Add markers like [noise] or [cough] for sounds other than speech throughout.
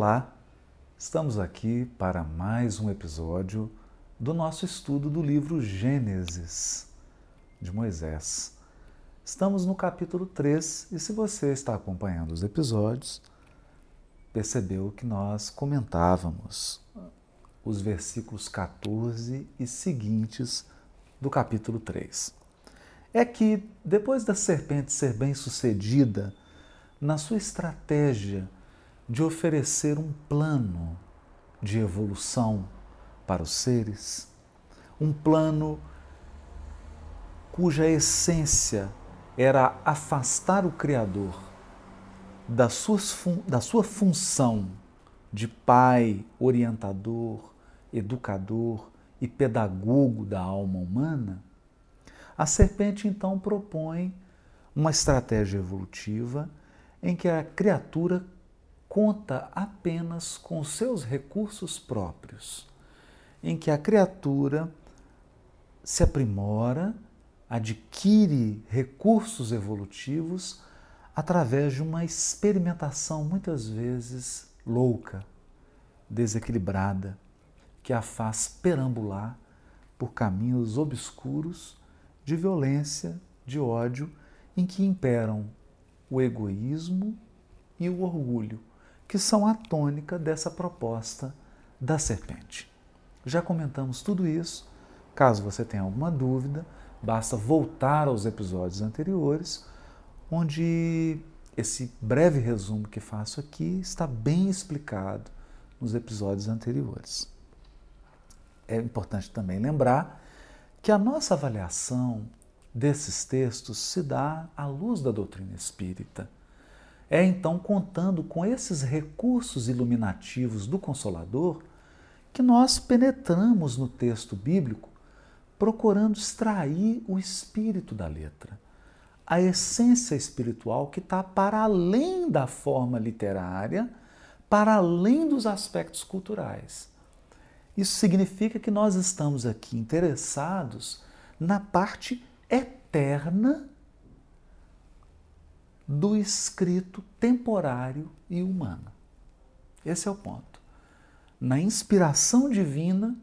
Olá, estamos aqui para mais um episódio do nosso estudo do livro Gênesis de Moisés. Estamos no capítulo 3 e, se você está acompanhando os episódios, percebeu que nós comentávamos os versículos 14 e seguintes do capítulo 3. É que, depois da serpente ser bem sucedida na sua estratégia de oferecer um plano de evolução para os seres, um plano cuja essência era afastar o Criador da, suas, da sua função de pai, orientador, educador e pedagogo da alma humana, a serpente então propõe uma estratégia evolutiva em que a criatura conta apenas com seus recursos próprios, em que a criatura se aprimora, adquire recursos evolutivos através de uma experimentação muitas vezes louca, desequilibrada, que a faz perambular por caminhos obscuros de violência, de ódio, em que imperam o egoísmo e o orgulho, que são a tônica dessa proposta da serpente. Já comentamos tudo isso. Caso você tenha alguma dúvida, basta voltar aos episódios anteriores, onde esse breve resumo que faço aqui está bem explicado nos episódios anteriores. É importante também lembrar que a nossa avaliação desses textos se dá à luz da doutrina espírita é então contando com esses recursos iluminativos do Consolador que nós penetramos no texto bíblico procurando extrair o espírito da letra, a essência espiritual que está para além da forma literária, para além dos aspectos culturais. Isso significa que nós estamos aqui interessados na parte eterna do escrito temporário e humano. Esse é o ponto. Na inspiração divina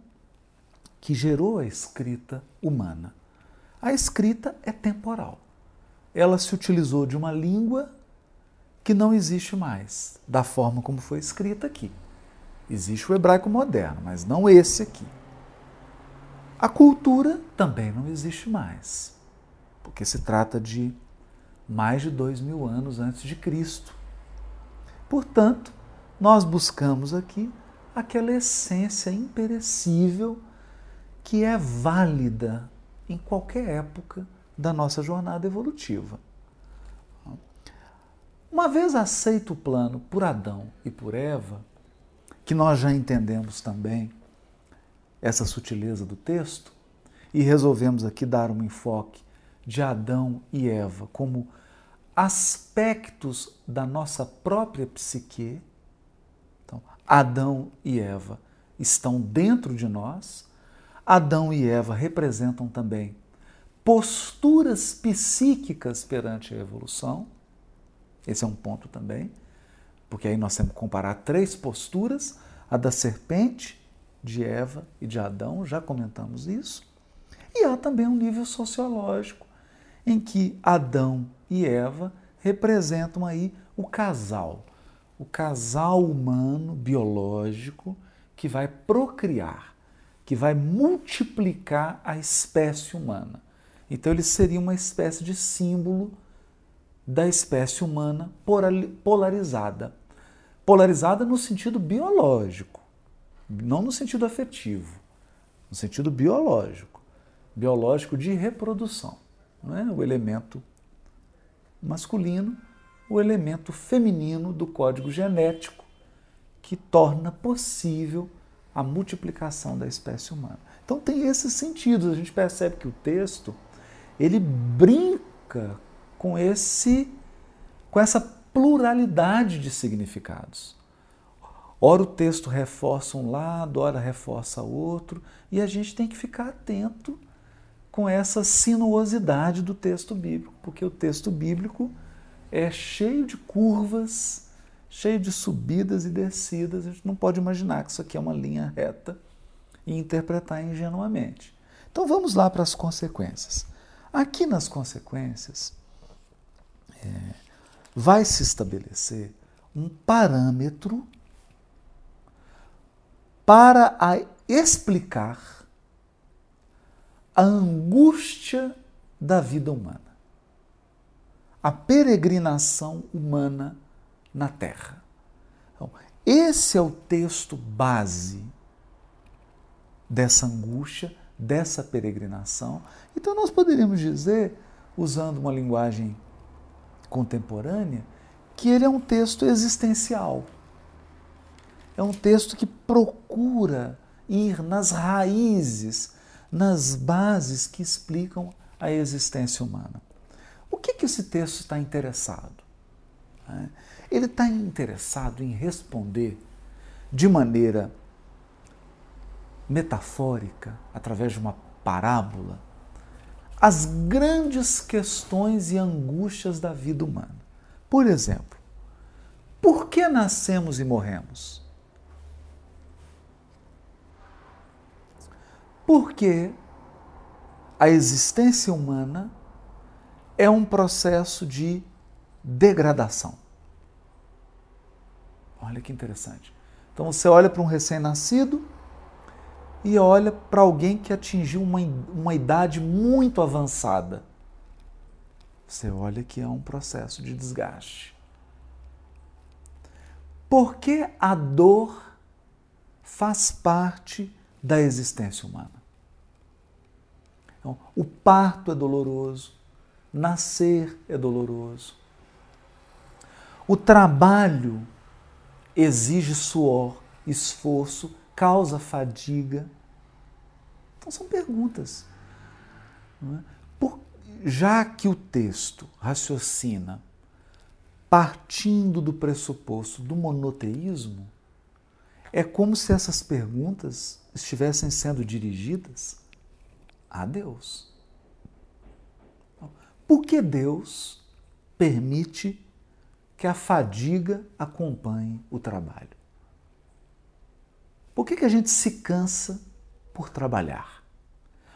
que gerou a escrita humana. A escrita é temporal. Ela se utilizou de uma língua que não existe mais, da forma como foi escrita aqui. Existe o hebraico moderno, mas não esse aqui. A cultura também não existe mais, porque se trata de mais de dois mil anos antes de Cristo. Portanto, nós buscamos aqui aquela essência imperecível que é válida em qualquer época da nossa jornada evolutiva. Uma vez aceito o plano por Adão e por Eva, que nós já entendemos também essa sutileza do texto, e resolvemos aqui dar um enfoque de Adão e Eva como aspectos da nossa própria psique. Então, Adão e Eva estão dentro de nós. Adão e Eva representam também posturas psíquicas perante a evolução. Esse é um ponto também, porque aí nós temos que comparar três posturas: a da serpente, de Eva e de Adão, já comentamos isso. E há também um nível sociológico em que Adão e Eva representam aí o casal, o casal humano biológico que vai procriar, que vai multiplicar a espécie humana. Então ele seria uma espécie de símbolo da espécie humana polarizada. Polarizada no sentido biológico, não no sentido afetivo, no sentido biológico, biológico de reprodução não é? o elemento masculino, o elemento feminino do código genético que torna possível a multiplicação da espécie humana. Então tem esses sentidos, a gente percebe que o texto ele brinca com esse com essa pluralidade de significados. Ora o texto reforça um lado, ora reforça outro, e a gente tem que ficar atento com essa sinuosidade do texto bíblico, porque o texto bíblico é cheio de curvas, cheio de subidas e descidas. A gente não pode imaginar que isso aqui é uma linha reta e interpretar ingenuamente. Então vamos lá para as consequências. Aqui nas consequências, é, vai se estabelecer um parâmetro para explicar a angústia da vida humana, a peregrinação humana na Terra. Então, esse é o texto base dessa angústia, dessa peregrinação. Então, nós poderíamos dizer, usando uma linguagem contemporânea, que ele é um texto existencial. É um texto que procura ir nas raízes, nas bases que explicam a existência humana. O que, que esse texto está interessado? Né? Ele está interessado em responder de maneira metafórica, através de uma parábola, as grandes questões e angústias da vida humana. Por exemplo, por que nascemos e morremos? Porque a existência humana é um processo de degradação. Olha que interessante. Então você olha para um recém-nascido e olha para alguém que atingiu uma, uma idade muito avançada. Você olha que é um processo de desgaste. Porque a dor faz parte da existência humana. Então, o parto é doloroso, nascer é doloroso. O trabalho exige suor, esforço, causa fadiga. Então são perguntas. É? Por, já que o texto raciocina partindo do pressuposto do monoteísmo, é como se essas perguntas estivessem sendo dirigidas a Deus. Por que Deus permite que a fadiga acompanhe o trabalho? Por que, que a gente se cansa por trabalhar?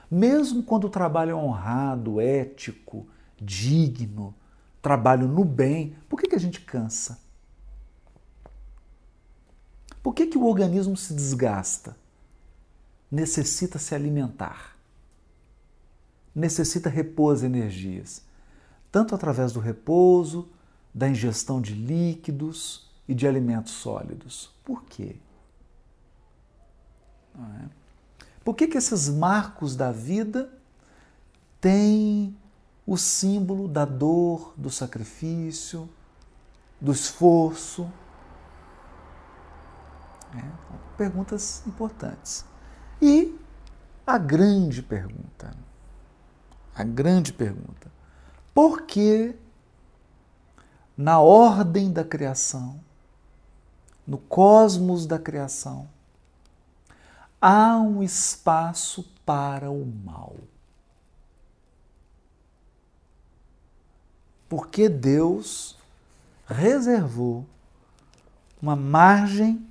Mesmo quando o trabalho é honrado, ético, digno, trabalho no bem, por que, que a gente cansa? Por que, que o organismo se desgasta? Necessita se alimentar necessita repor as energias, tanto através do repouso, da ingestão de líquidos e de alimentos sólidos. Por quê? É? Por que, que esses marcos da vida têm o símbolo da dor, do sacrifício, do esforço? É, perguntas importantes. E a grande pergunta: a grande pergunta. Por que na ordem da criação, no cosmos da criação, há um espaço para o mal? Porque Deus reservou uma margem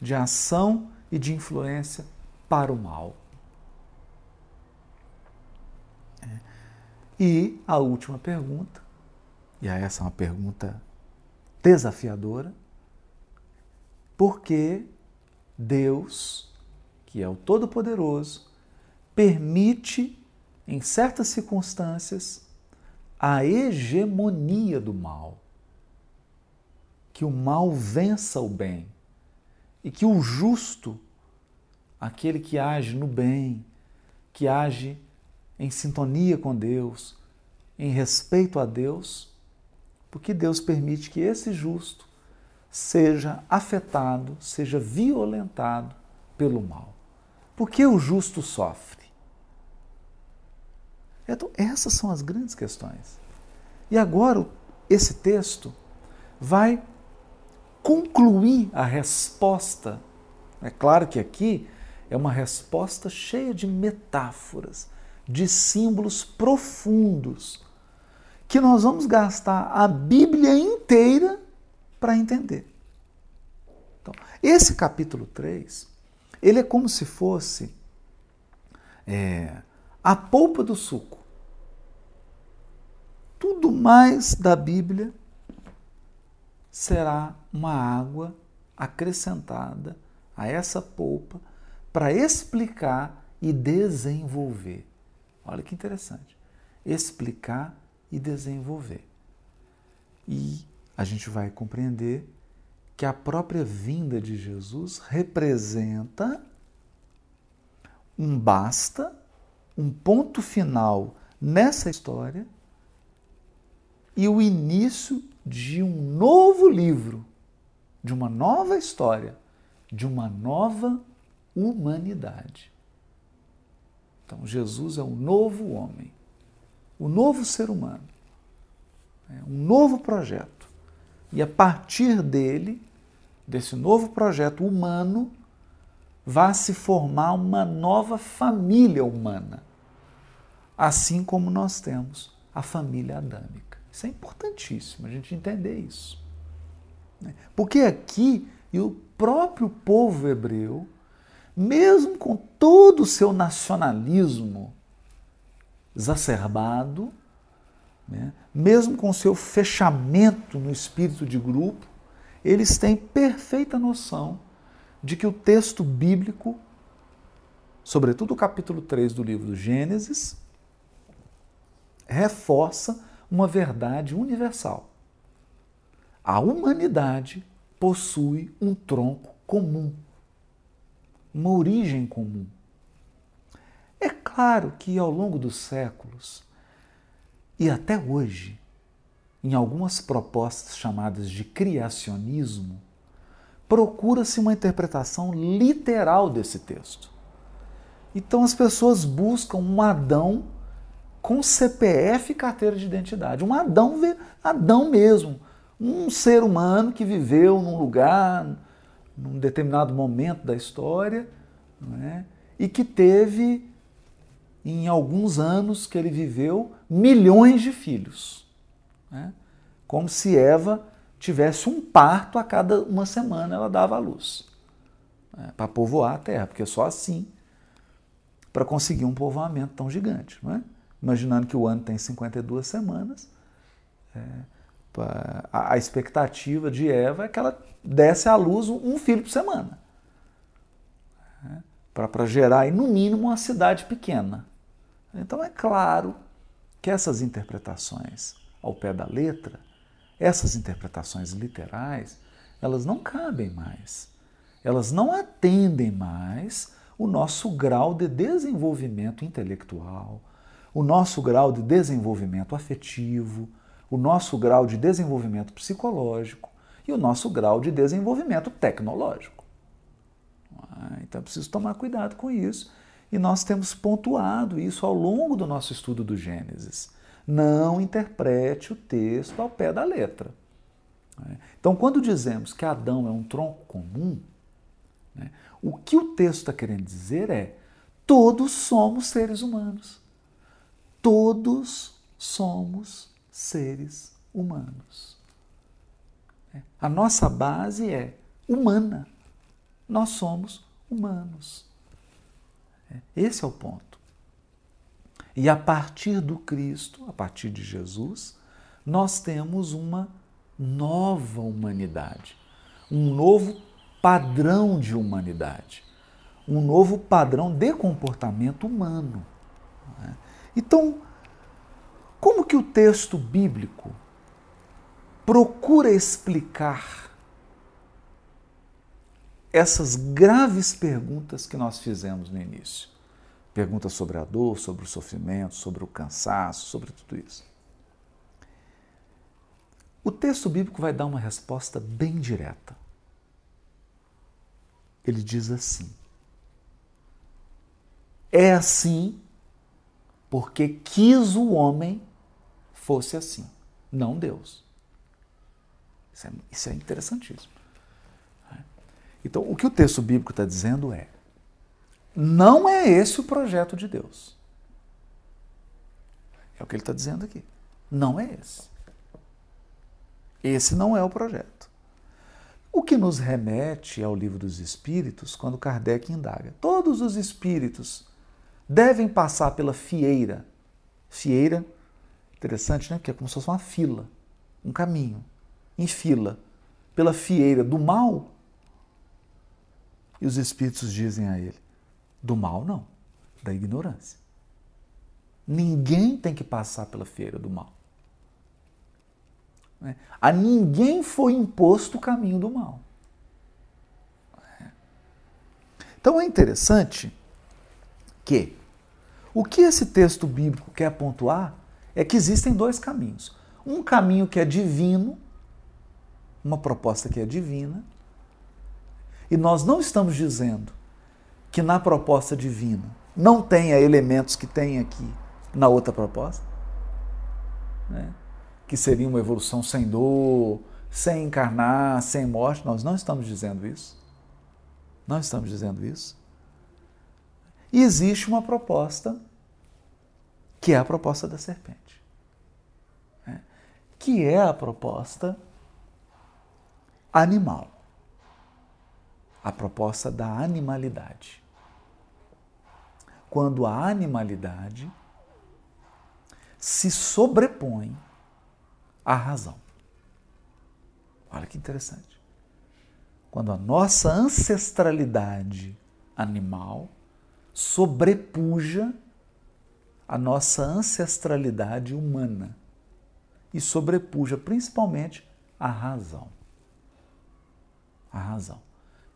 de ação e de influência para o mal. E a última pergunta, e essa é uma pergunta desafiadora, por que Deus, que é o Todo-Poderoso, permite, em certas circunstâncias, a hegemonia do mal? Que o mal vença o bem e que o justo, aquele que age no bem, que age em sintonia com Deus, em respeito a Deus, porque Deus permite que esse justo seja afetado, seja violentado pelo mal. Por que o justo sofre? Então, essas são as grandes questões. E agora, esse texto vai concluir a resposta. É claro que aqui é uma resposta cheia de metáforas, de símbolos profundos que nós vamos gastar a Bíblia inteira para entender. Então, esse capítulo 3, ele é como se fosse é, a polpa do suco. Tudo mais da Bíblia será uma água acrescentada a essa polpa para explicar e desenvolver. Olha que interessante. Explicar e desenvolver. E a gente vai compreender que a própria vinda de Jesus representa um basta, um ponto final nessa história e o início de um novo livro, de uma nova história, de uma nova humanidade. Então, Jesus é o novo homem, o novo ser humano, é um novo projeto. E a partir dele, desse novo projeto humano, vai se formar uma nova família humana, assim como nós temos a família adâmica. Isso é importantíssimo a gente entender isso. Né? Porque aqui, o próprio povo hebreu, mesmo com todo o seu nacionalismo exacerbado, né? mesmo com o seu fechamento no espírito de grupo, eles têm perfeita noção de que o texto bíblico, sobretudo o capítulo 3 do livro do Gênesis, reforça uma verdade universal. A humanidade possui um tronco comum, uma origem comum. É claro que ao longo dos séculos e até hoje, em algumas propostas chamadas de criacionismo, procura-se uma interpretação literal desse texto. Então as pessoas buscam um Adão com CPF e carteira de identidade. Um Adão, Adão mesmo. Um ser humano que viveu num lugar, num determinado momento da história, é? e que teve, em alguns anos que ele viveu, milhões de filhos. É? Como se Eva tivesse um parto a cada uma semana ela dava à luz. É, para povoar a terra, porque só assim para conseguir um povoamento tão gigante. Não é? Imaginando que o ano tem 52 semanas, é, a, expectativa de Eva é que ela desse à luz um filho por semana. É, para gerar, no mínimo, uma cidade pequena. Então é claro que essas interpretações ao pé da letra essas interpretações literais, elas não cabem mais. Elas não atendem mais o nosso grau de desenvolvimento intelectual, o nosso grau de desenvolvimento afetivo, o nosso grau de desenvolvimento psicológico e o nosso grau de desenvolvimento tecnológico. Ah, então é preciso tomar cuidado com isso e nós temos pontuado isso ao longo do nosso estudo do Gênesis. Não interprete o texto ao pé da letra. Né? Então, quando dizemos que Adão é um tronco comum, né, o que o texto está querendo dizer é: todos somos seres humanos. Todos somos seres humanos. É, a nossa base é humana. Nós somos humanos. É, esse é o ponto. E a partir do Cristo, a partir de Jesus, nós temos uma nova humanidade, um novo padrão de humanidade, um novo padrão de comportamento humano. Né? Então, como que o texto bíblico procura explicar essas graves perguntas que nós fizemos no início? Perguntas sobre a dor, sobre o sofrimento, sobre o cansaço, sobre tudo isso. O texto bíblico vai dar uma resposta bem direta. Ele diz assim: É assim porque quis o homem fosse assim, não Deus. Isso é, isso é interessantíssimo. Então, o que o texto bíblico está dizendo é: não é esse o projeto de Deus. É o que ele está dizendo aqui. Não é esse. Esse não é o projeto. O que nos remete ao livro dos Espíritos, quando Kardec indaga: todos os espíritos devem passar pela fieira. Fieira, interessante, né? Porque é como se fosse uma fila, um caminho, em fila, pela fieira do mal. E os espíritos dizem a ele: do mal não, da ignorância. Ninguém tem que passar pela fieira do mal. Né? A ninguém foi imposto o caminho do mal. Então é interessante que o que esse texto bíblico quer pontuar é que existem dois caminhos. Um caminho que é divino, uma proposta que é divina, e nós não estamos dizendo que na proposta divina não tenha elementos que tem aqui na outra proposta, né? que seria uma evolução sem dor, sem encarnar, sem morte. Nós não estamos dizendo isso. Não estamos dizendo isso. E existe uma proposta, que é a proposta da serpente? Que é a proposta animal, a proposta da animalidade. Quando a animalidade se sobrepõe à razão. Olha que interessante. Quando a nossa ancestralidade animal sobrepuja a nossa ancestralidade humana e sobrepuja principalmente a razão. A razão,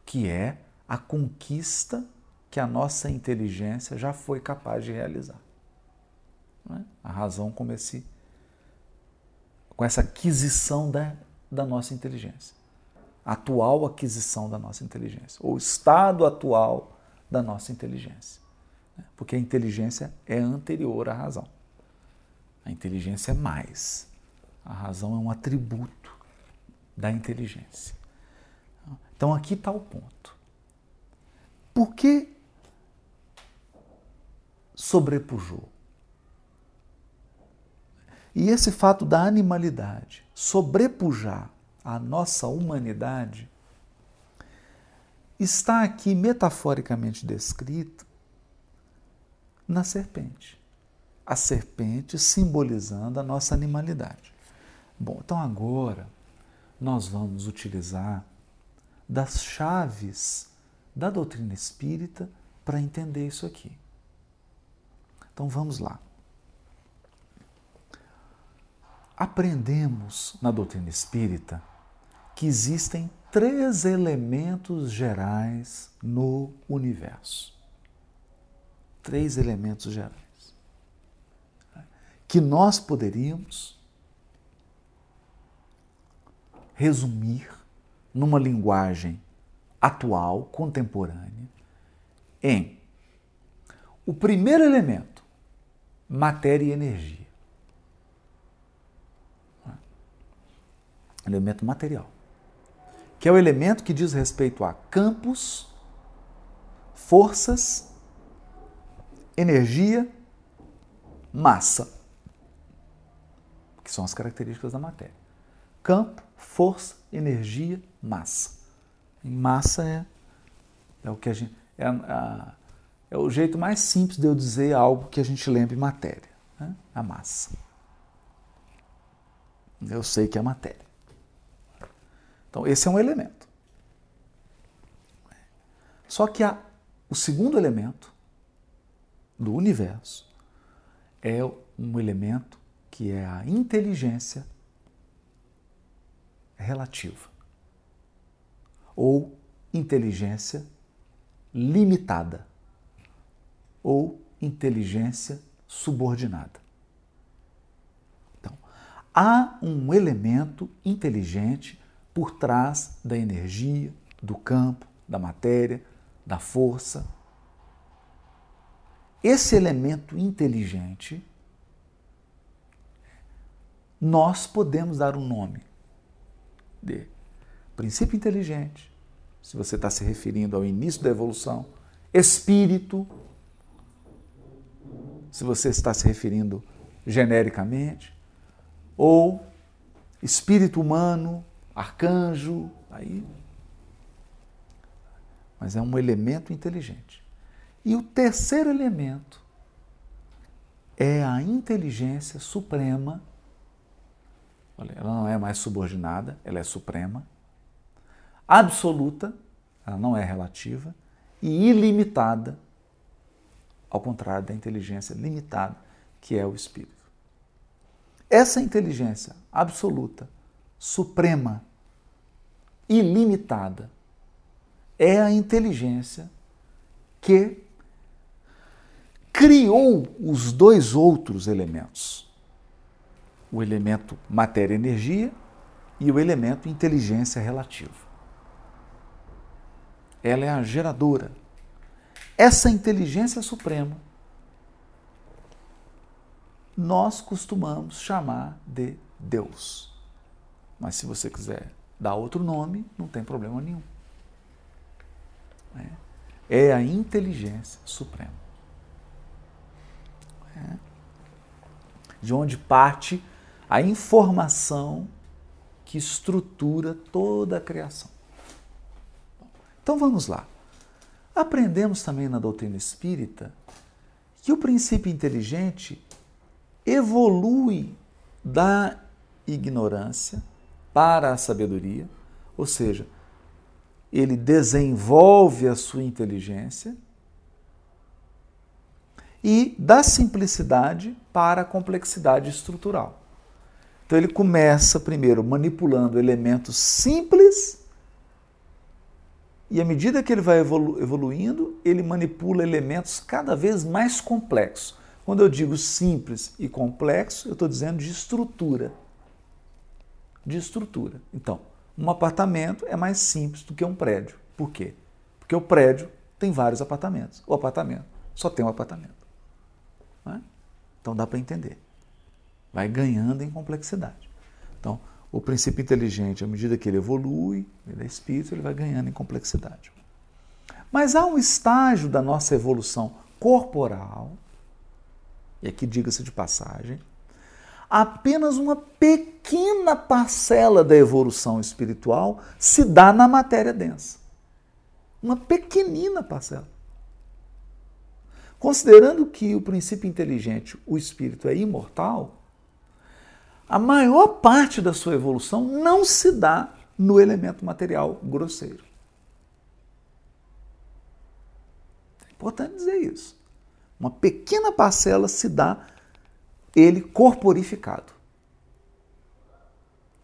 que é a conquista que a nossa inteligência já foi capaz de realizar. É? A razão como esse, com essa aquisição da, da nossa inteligência. Atual aquisição da nossa inteligência, ou estado atual da nossa inteligência. Né? Porque a inteligência é anterior à razão. A inteligência é mais. A razão é um atributo da inteligência. Então aqui está o ponto. Por que sobrepujou? E esse fato da animalidade sobrepujar a nossa humanidade está aqui metaforicamente descrito na serpente. A serpente simbolizando a nossa animalidade. Bom, então agora nós vamos utilizar das chaves da doutrina espírita para entender isso aqui. Então vamos lá. aprendemos na doutrina espírita que existem três elementos gerais no universo. Três elementos gerais. Que nós poderíamos resumir numa linguagem atual, contemporânea, em o primeiro elemento, matéria e energia. elemento material, que é o elemento que diz respeito a campos, forças, energia, massa, que são as características da matéria. Campo, força, energia, massa. E massa é, é o que a gente é, a, é o jeito mais simples de eu dizer algo que a gente lembra em matéria, né? a massa. Eu sei que é matéria. Então, esse é um elemento. Só que o segundo elemento do universo é um elemento que é a inteligência relativa ou inteligência limitada ou inteligência subordinada. Então, há um elemento inteligente por trás da energia, do campo, da matéria, da força. Esse elemento inteligente, nós podemos dar um nome de princípio inteligente, se você está se referindo ao início da evolução, espírito, se você está se referindo genericamente, ou espírito humano, arcanjo, aí mas é um elemento inteligente. E o terceiro elemento é a inteligência suprema. Ela não é mais subordinada, ela é suprema, absoluta, ela não é relativa, e ilimitada, ao contrário da inteligência limitada, que é o espírito. Essa inteligência absoluta, suprema, ilimitada, é a inteligência que criou os dois outros elementos: o elemento matéria-energia e o elemento inteligência relativa. Ela é a geradora. Essa inteligência suprema nós costumamos chamar de Deus. Mas se você quiser dar outro nome, não tem problema nenhum. É, é a inteligência suprema. É. De onde parte a informação que estrutura toda a criação. Então vamos lá. Aprendemos também na doutrina espírita que o princípio inteligente evolui da ignorância para a sabedoria, ou seja, ele desenvolve a sua inteligência e da simplicidade para a complexidade estrutural. Então ele começa primeiro manipulando elementos simples e à medida que ele vai evolu evoluindo, ele manipula elementos cada vez mais complexos. Quando eu digo simples e complexo, eu estou dizendo de estrutura. De estrutura. Então, um apartamento é mais simples do que um prédio. Por quê? Porque o prédio tem vários apartamentos. O apartamento só tem um apartamento. É? Então dá para entender. Vai ganhando em complexidade. Então, o princípio inteligente, à medida que ele evolui, ele é espírito, ele vai ganhando em complexidade. Mas há um estágio da nossa evolução corporal, e aqui diga-se de passagem, apenas uma pequena parcela da evolução espiritual se dá na matéria densa. Uma pequenina parcela. Considerando que o princípio inteligente, o espírito, é imortal, a maior parte da sua evolução não se dá no elemento material grosseiro. É importante dizer isso. Uma pequena parcela se dá ele corporificado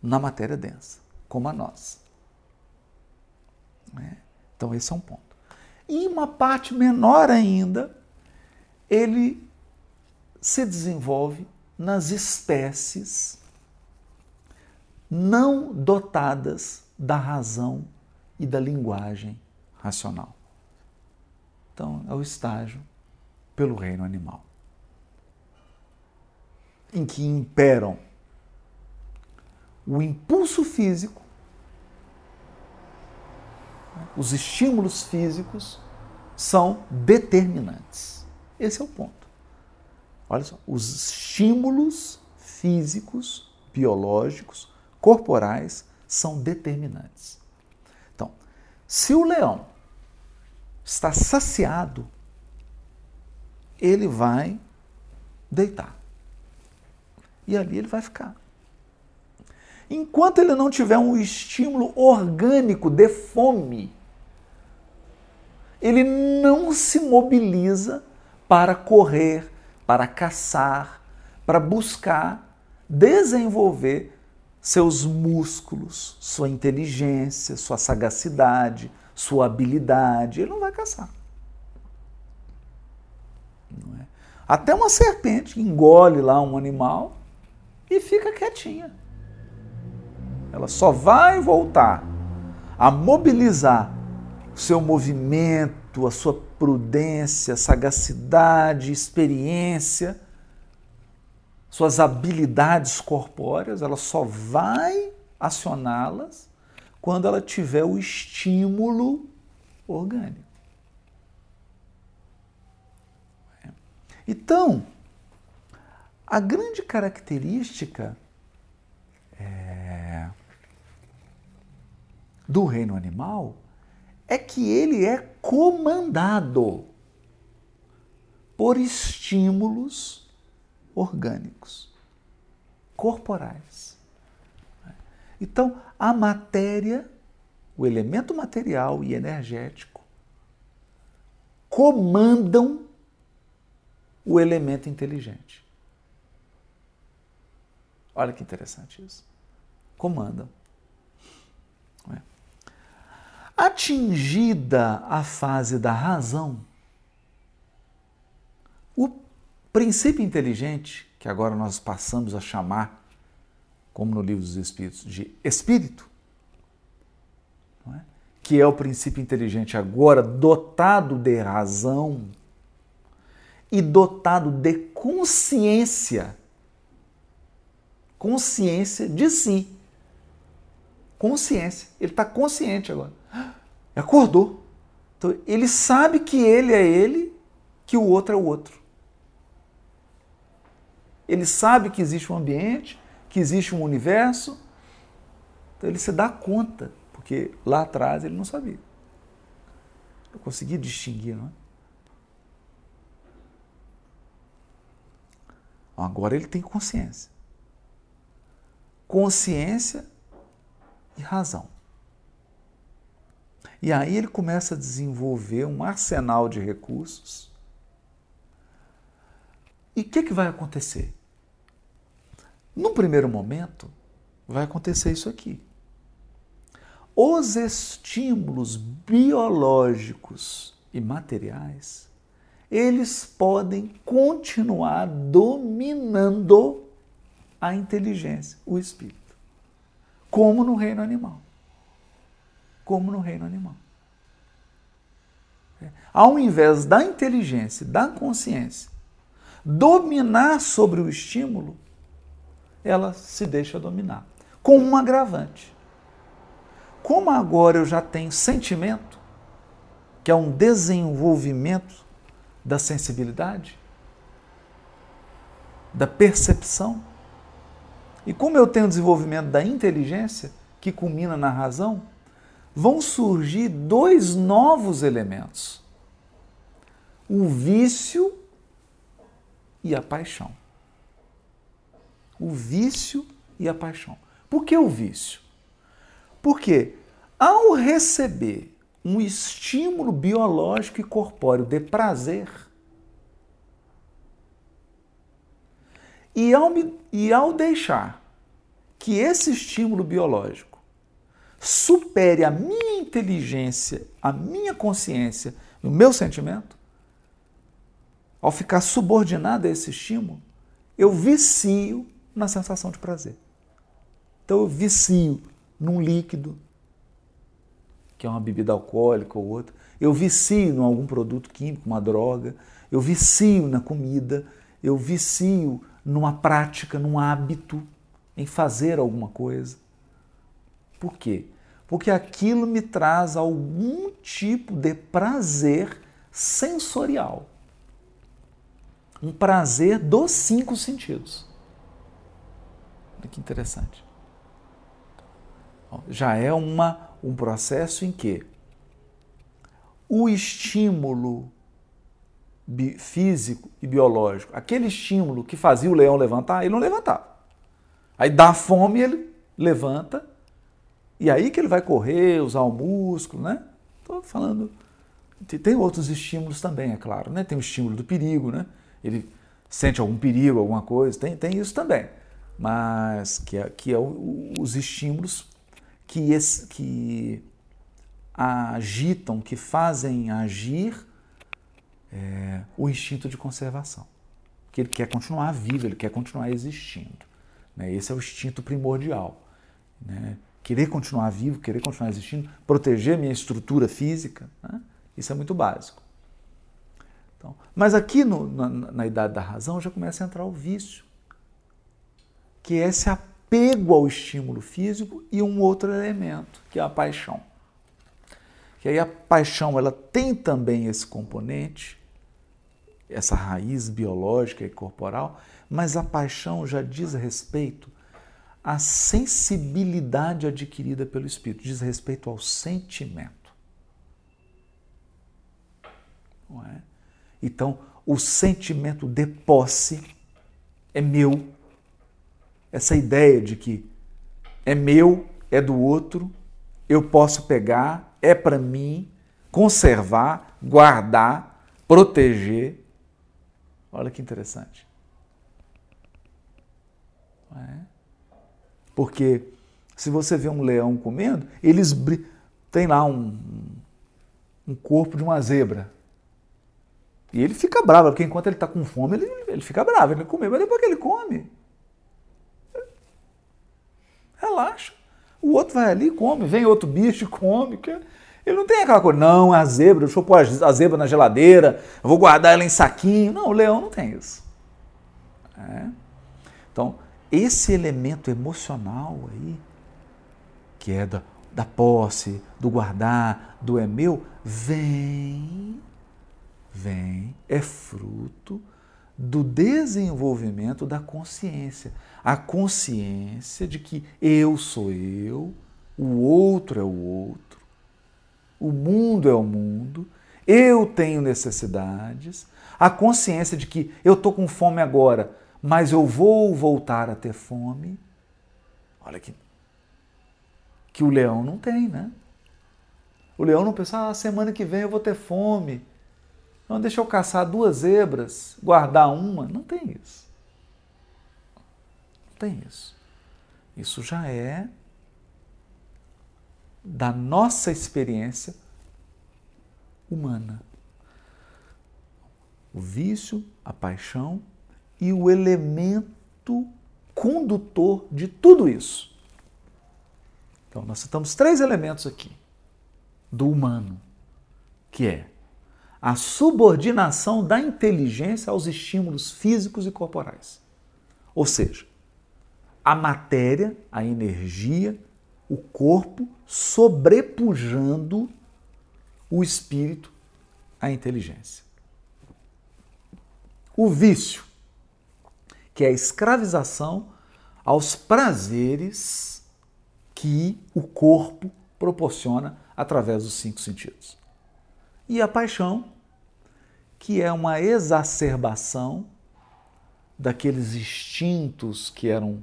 na matéria densa, como a nós. É. Então, esse é um ponto. E uma parte menor ainda, ele se desenvolve nas espécies não dotadas da razão e da linguagem racional. Então, é o estágio pelo reino animal, em que imperam o impulso físico, os estímulos físicos são determinantes. Esse é o ponto. Olha só, os estímulos físicos, biológicos, corporais são determinantes. Então, se o leão está saciado, ele vai deitar. E ali ele vai ficar. Enquanto ele não tiver um estímulo orgânico de fome, ele não se mobiliza para correr, para caçar, para buscar desenvolver seus músculos, sua inteligência, sua sagacidade, sua habilidade. Ele não vai caçar. Não é? Até uma serpente engole lá um animal e fica quietinha. Ela só vai voltar a mobilizar o seu movimento, a sua prudência, sagacidade, experiência, suas habilidades corpóreas, ela só vai acioná-las quando ela tiver o estímulo orgânico. Então, a grande característica é, do reino animal é que ele é comandado por estímulos orgânicos, corporais. Então, a matéria, o elemento material e energético, comandam o elemento inteligente. Olha que interessante isso. Comandam. Atingida a fase da razão, o princípio inteligente, que agora nós passamos a chamar, como no livro dos Espíritos, de espírito, é? que é o princípio inteligente agora dotado de razão e dotado de consciência, consciência de si. Consciência. Ele está consciente agora. Acordou. Então, ele sabe que ele é ele, que o outro é o outro. Ele sabe que existe um ambiente, que existe um universo. Então ele se dá conta, porque lá atrás ele não sabia. Eu consegui distinguir, não é? Agora ele tem consciência. Consciência e razão. E aí ele começa a desenvolver um arsenal de recursos e o que, que vai acontecer? No primeiro momento, vai acontecer isso aqui. Os estímulos biológicos e materiais, eles podem continuar dominando a inteligência, o espírito, como no reino animal. Como no reino animal. Ao invés da inteligência, da consciência, dominar sobre o estímulo, ela se deixa dominar. Com um agravante. Como agora eu já tenho sentimento, que é um desenvolvimento da sensibilidade, da percepção, e como eu tenho o desenvolvimento da inteligência, que culmina na razão, vão surgir dois novos elementos: o vício e a paixão. O vício e a paixão. Por que o vício? Porque ao receber um estímulo biológico e corpóreo de prazer, e ao, e ao deixar que esse estímulo biológico supere a minha inteligência, a minha consciência, o meu sentimento, ao ficar subordinado a esse estímulo, eu vicio na sensação de prazer. Então eu vicio num líquido, que é uma bebida alcoólica ou outra, eu vicio em algum produto químico, uma droga, eu vicio na comida, eu vicio numa prática, num hábito, em fazer alguma coisa. Por quê? Porque aquilo me traz algum tipo de prazer sensorial um prazer dos cinco sentidos. Olha que interessante. Já é uma, um processo em que o estímulo físico e biológico, aquele estímulo que fazia o leão levantar, ele não levantava. Aí dá fome, ele levanta, e aí que ele vai correr, usar o músculo, né? Estou falando. Tem outros estímulos também, é claro, né? Tem o estímulo do perigo, né? ele sente algum perigo, alguma coisa, tem, tem isso também. Mas que é, que é o, os estímulos que, que agitam, que fazem agir é, o instinto de conservação. Que ele quer continuar vivo, ele quer continuar existindo. Né? Esse é o instinto primordial. Né? Querer continuar vivo, querer continuar existindo, proteger minha estrutura física, né? isso é muito básico. Então, mas aqui no, na, na idade da razão já começa a entrar o vício, que é esse apego ao estímulo físico e um outro elemento, que é a paixão. Que aí a paixão ela tem também esse componente, essa raiz biológica e corporal, mas a paixão já diz respeito à sensibilidade adquirida pelo espírito, diz respeito ao sentimento. Não é? Então, o sentimento de posse é meu. Essa ideia de que é meu, é do outro, eu posso pegar, é para mim, conservar, guardar, proteger. Olha que interessante. É? Porque se você vê um leão comendo, eles tem lá um, um corpo de uma zebra. E ele fica bravo, porque enquanto ele está com fome, ele, ele fica bravo, ele come, mas depois que ele come, relaxa. O outro vai ali e come, vem outro bicho e come. Ele não tem aquela coisa, não, é a zebra, deixa eu pôr a zebra na geladeira, eu vou guardar ela em saquinho. Não, o leão não tem isso. É. Então, esse elemento emocional aí, que é da, da posse, do guardar, do é meu, vem, vem, é fruto do desenvolvimento da consciência. A consciência de que eu sou eu, o outro é o outro, o mundo é o mundo, eu tenho necessidades, a consciência de que eu estou com fome agora, mas eu vou voltar a ter fome. Olha que que o leão não tem, né? O leão não pensa, ah, semana que vem eu vou ter fome. Não, deixa eu caçar duas zebras, guardar uma. Não tem isso. Não tem isso. Isso já é da nossa experiência humana. O vício, a paixão e o elemento condutor de tudo isso então, nós citamos três elementos aqui do humano, que é a subordinação da inteligência aos estímulos físicos e corporais. Ou seja, a matéria, a energia, o corpo sobrepujando o espírito, a inteligência. O vício, que é a escravização aos prazeres que o corpo proporciona através dos cinco sentidos. E a paixão, que é uma exacerbação daqueles instintos que eram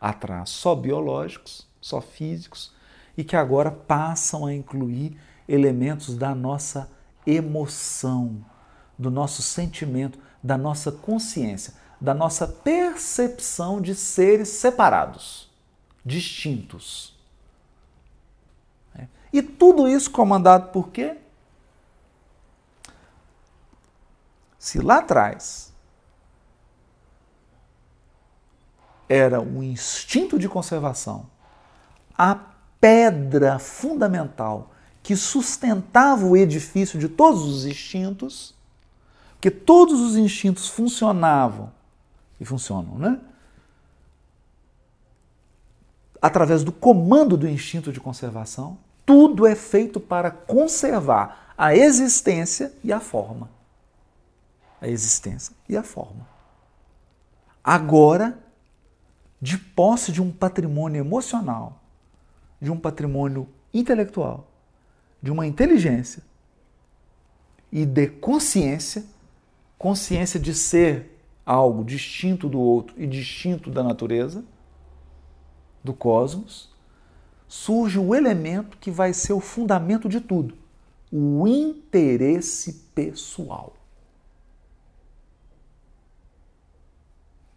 atrás só biológicos, só físicos, e que agora passam a incluir elementos da nossa emoção, do nosso sentimento, da nossa consciência, da nossa percepção de seres separados distintos. É. E tudo isso comandado por quê? Se lá atrás era um instinto de conservação, a pedra fundamental que sustentava o edifício de todos os instintos, que todos os instintos funcionavam e funcionam, né? através do comando do instinto de conservação, tudo é feito para conservar a existência e a forma. A existência e a forma. Agora, de posse de um patrimônio emocional, de um patrimônio intelectual, de uma inteligência e de consciência, consciência de ser algo distinto do outro e distinto da natureza do cosmos, surge o elemento que vai ser o fundamento de tudo: o interesse pessoal.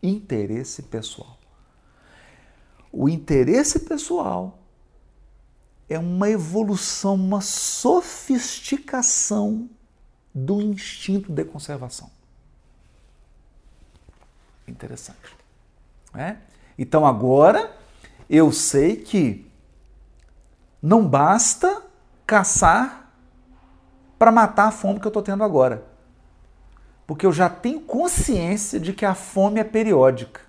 Interesse pessoal. O interesse pessoal é uma evolução, uma sofisticação do instinto de conservação. Interessante. É? Então agora eu sei que não basta caçar para matar a fome que eu estou tendo agora. Porque eu já tenho consciência de que a fome é periódica.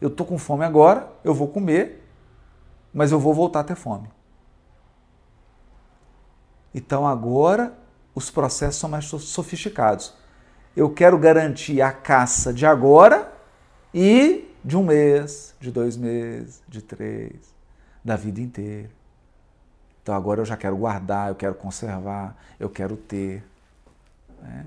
Eu estou com fome agora, eu vou comer, mas eu vou voltar a ter fome. Então agora os processos são mais sofisticados. Eu quero garantir a caça de agora e de um mês, de dois meses, de três, da vida inteira. Então, agora eu já quero guardar, eu quero conservar, eu quero ter. Né?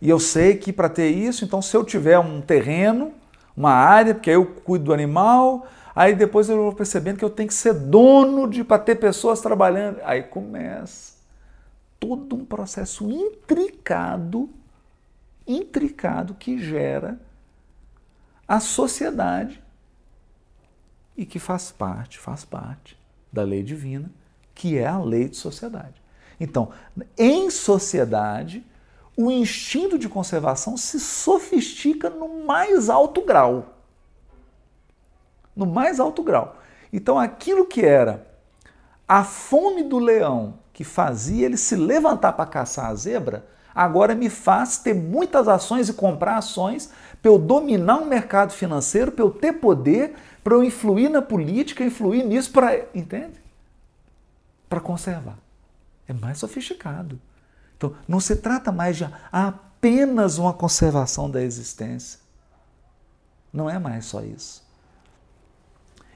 E eu sei que para ter isso, então se eu tiver um terreno, uma área, porque aí eu cuido do animal, aí depois eu vou percebendo que eu tenho que ser dono de para ter pessoas trabalhando. Aí começa todo um processo intricado, intricado que gera a sociedade e que faz parte, faz parte da lei divina, que é a lei de sociedade. Então, em sociedade, o instinto de conservação se sofistica no mais alto grau. No mais alto grau. Então, aquilo que era a fome do leão que fazia ele se levantar para caçar a zebra, agora me faz ter muitas ações e comprar ações para eu dominar o mercado financeiro, para eu ter poder, para eu influir na política, influir nisso, para. Entende? Para conservar. É mais sofisticado. Então, não se trata mais de apenas uma conservação da existência. Não é mais só isso.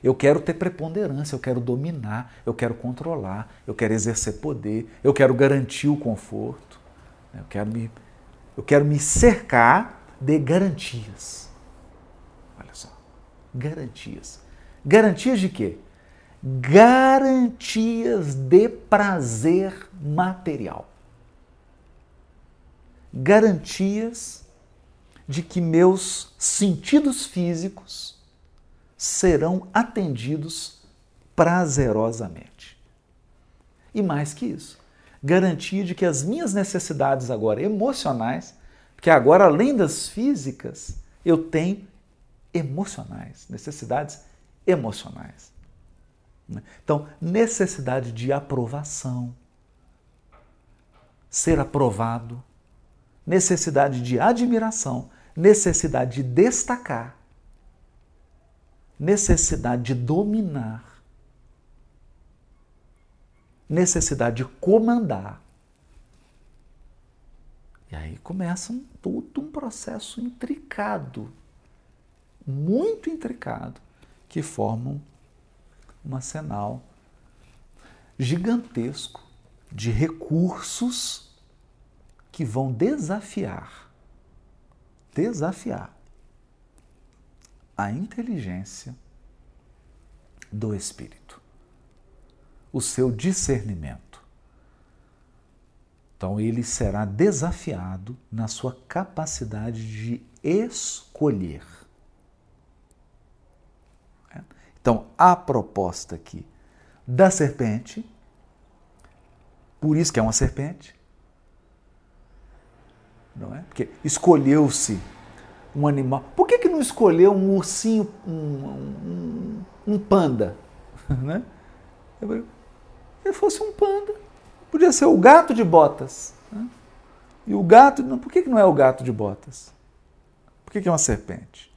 Eu quero ter preponderância, eu quero dominar, eu quero controlar, eu quero exercer poder, eu quero garantir o conforto, eu quero me, eu quero me cercar de garantias. Olha só, garantias. Garantias de quê? Garantias de prazer material garantias de que meus sentidos físicos serão atendidos prazerosamente. E mais que isso, garantia de que as minhas necessidades agora emocionais, porque agora além das físicas, eu tenho emocionais, necessidades emocionais. Então, necessidade de aprovação, ser aprovado, necessidade de admiração, necessidade de destacar, necessidade de dominar, necessidade de comandar. E aí começa um, todo um processo intricado, muito intricado, que formam um arsenal gigantesco de recursos que vão desafiar, desafiar a inteligência do espírito, o seu discernimento. Então ele será desafiado na sua capacidade de escolher. Então, a proposta aqui da serpente, por isso que é uma serpente, não é? Porque escolheu-se um animal. Por que, que não escolheu um ursinho, um, um, um panda? [laughs] Né? Se fosse um panda, podia ser o gato de botas. Né? E o gato, não, por que, que não é o gato de botas? Por que, que é uma serpente?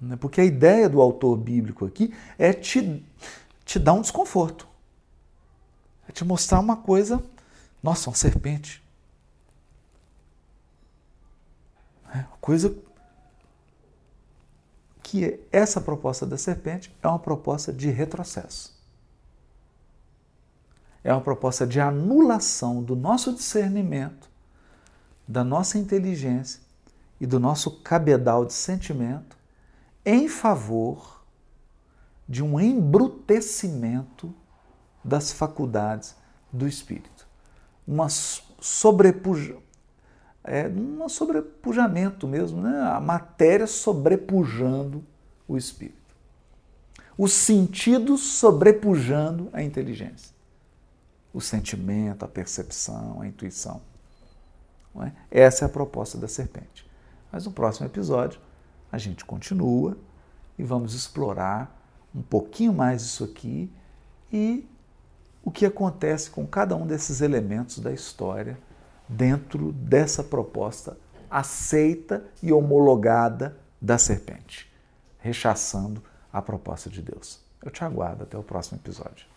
Né? Porque a ideia do autor bíblico aqui é te, te dar um desconforto. É te mostrar uma coisa. Nossa, uma serpente. É coisa que é, essa proposta da serpente é uma proposta de retrocesso. É uma proposta de anulação do nosso discernimento, da nossa inteligência e do nosso cabedal de sentimento em favor de um embrutecimento das faculdades do espírito. Uma sobrepuja, é, um sobrepujamento mesmo, né? a matéria sobrepujando o espírito. Os sentidos sobrepujando a inteligência. O sentimento, a percepção, a intuição. É? Essa é a proposta da serpente. Mas no próximo episódio a gente continua e vamos explorar um pouquinho mais isso aqui e o que acontece com cada um desses elementos da história dentro dessa proposta aceita e homologada da serpente, rechaçando a proposta de Deus. Eu te aguardo até o próximo episódio.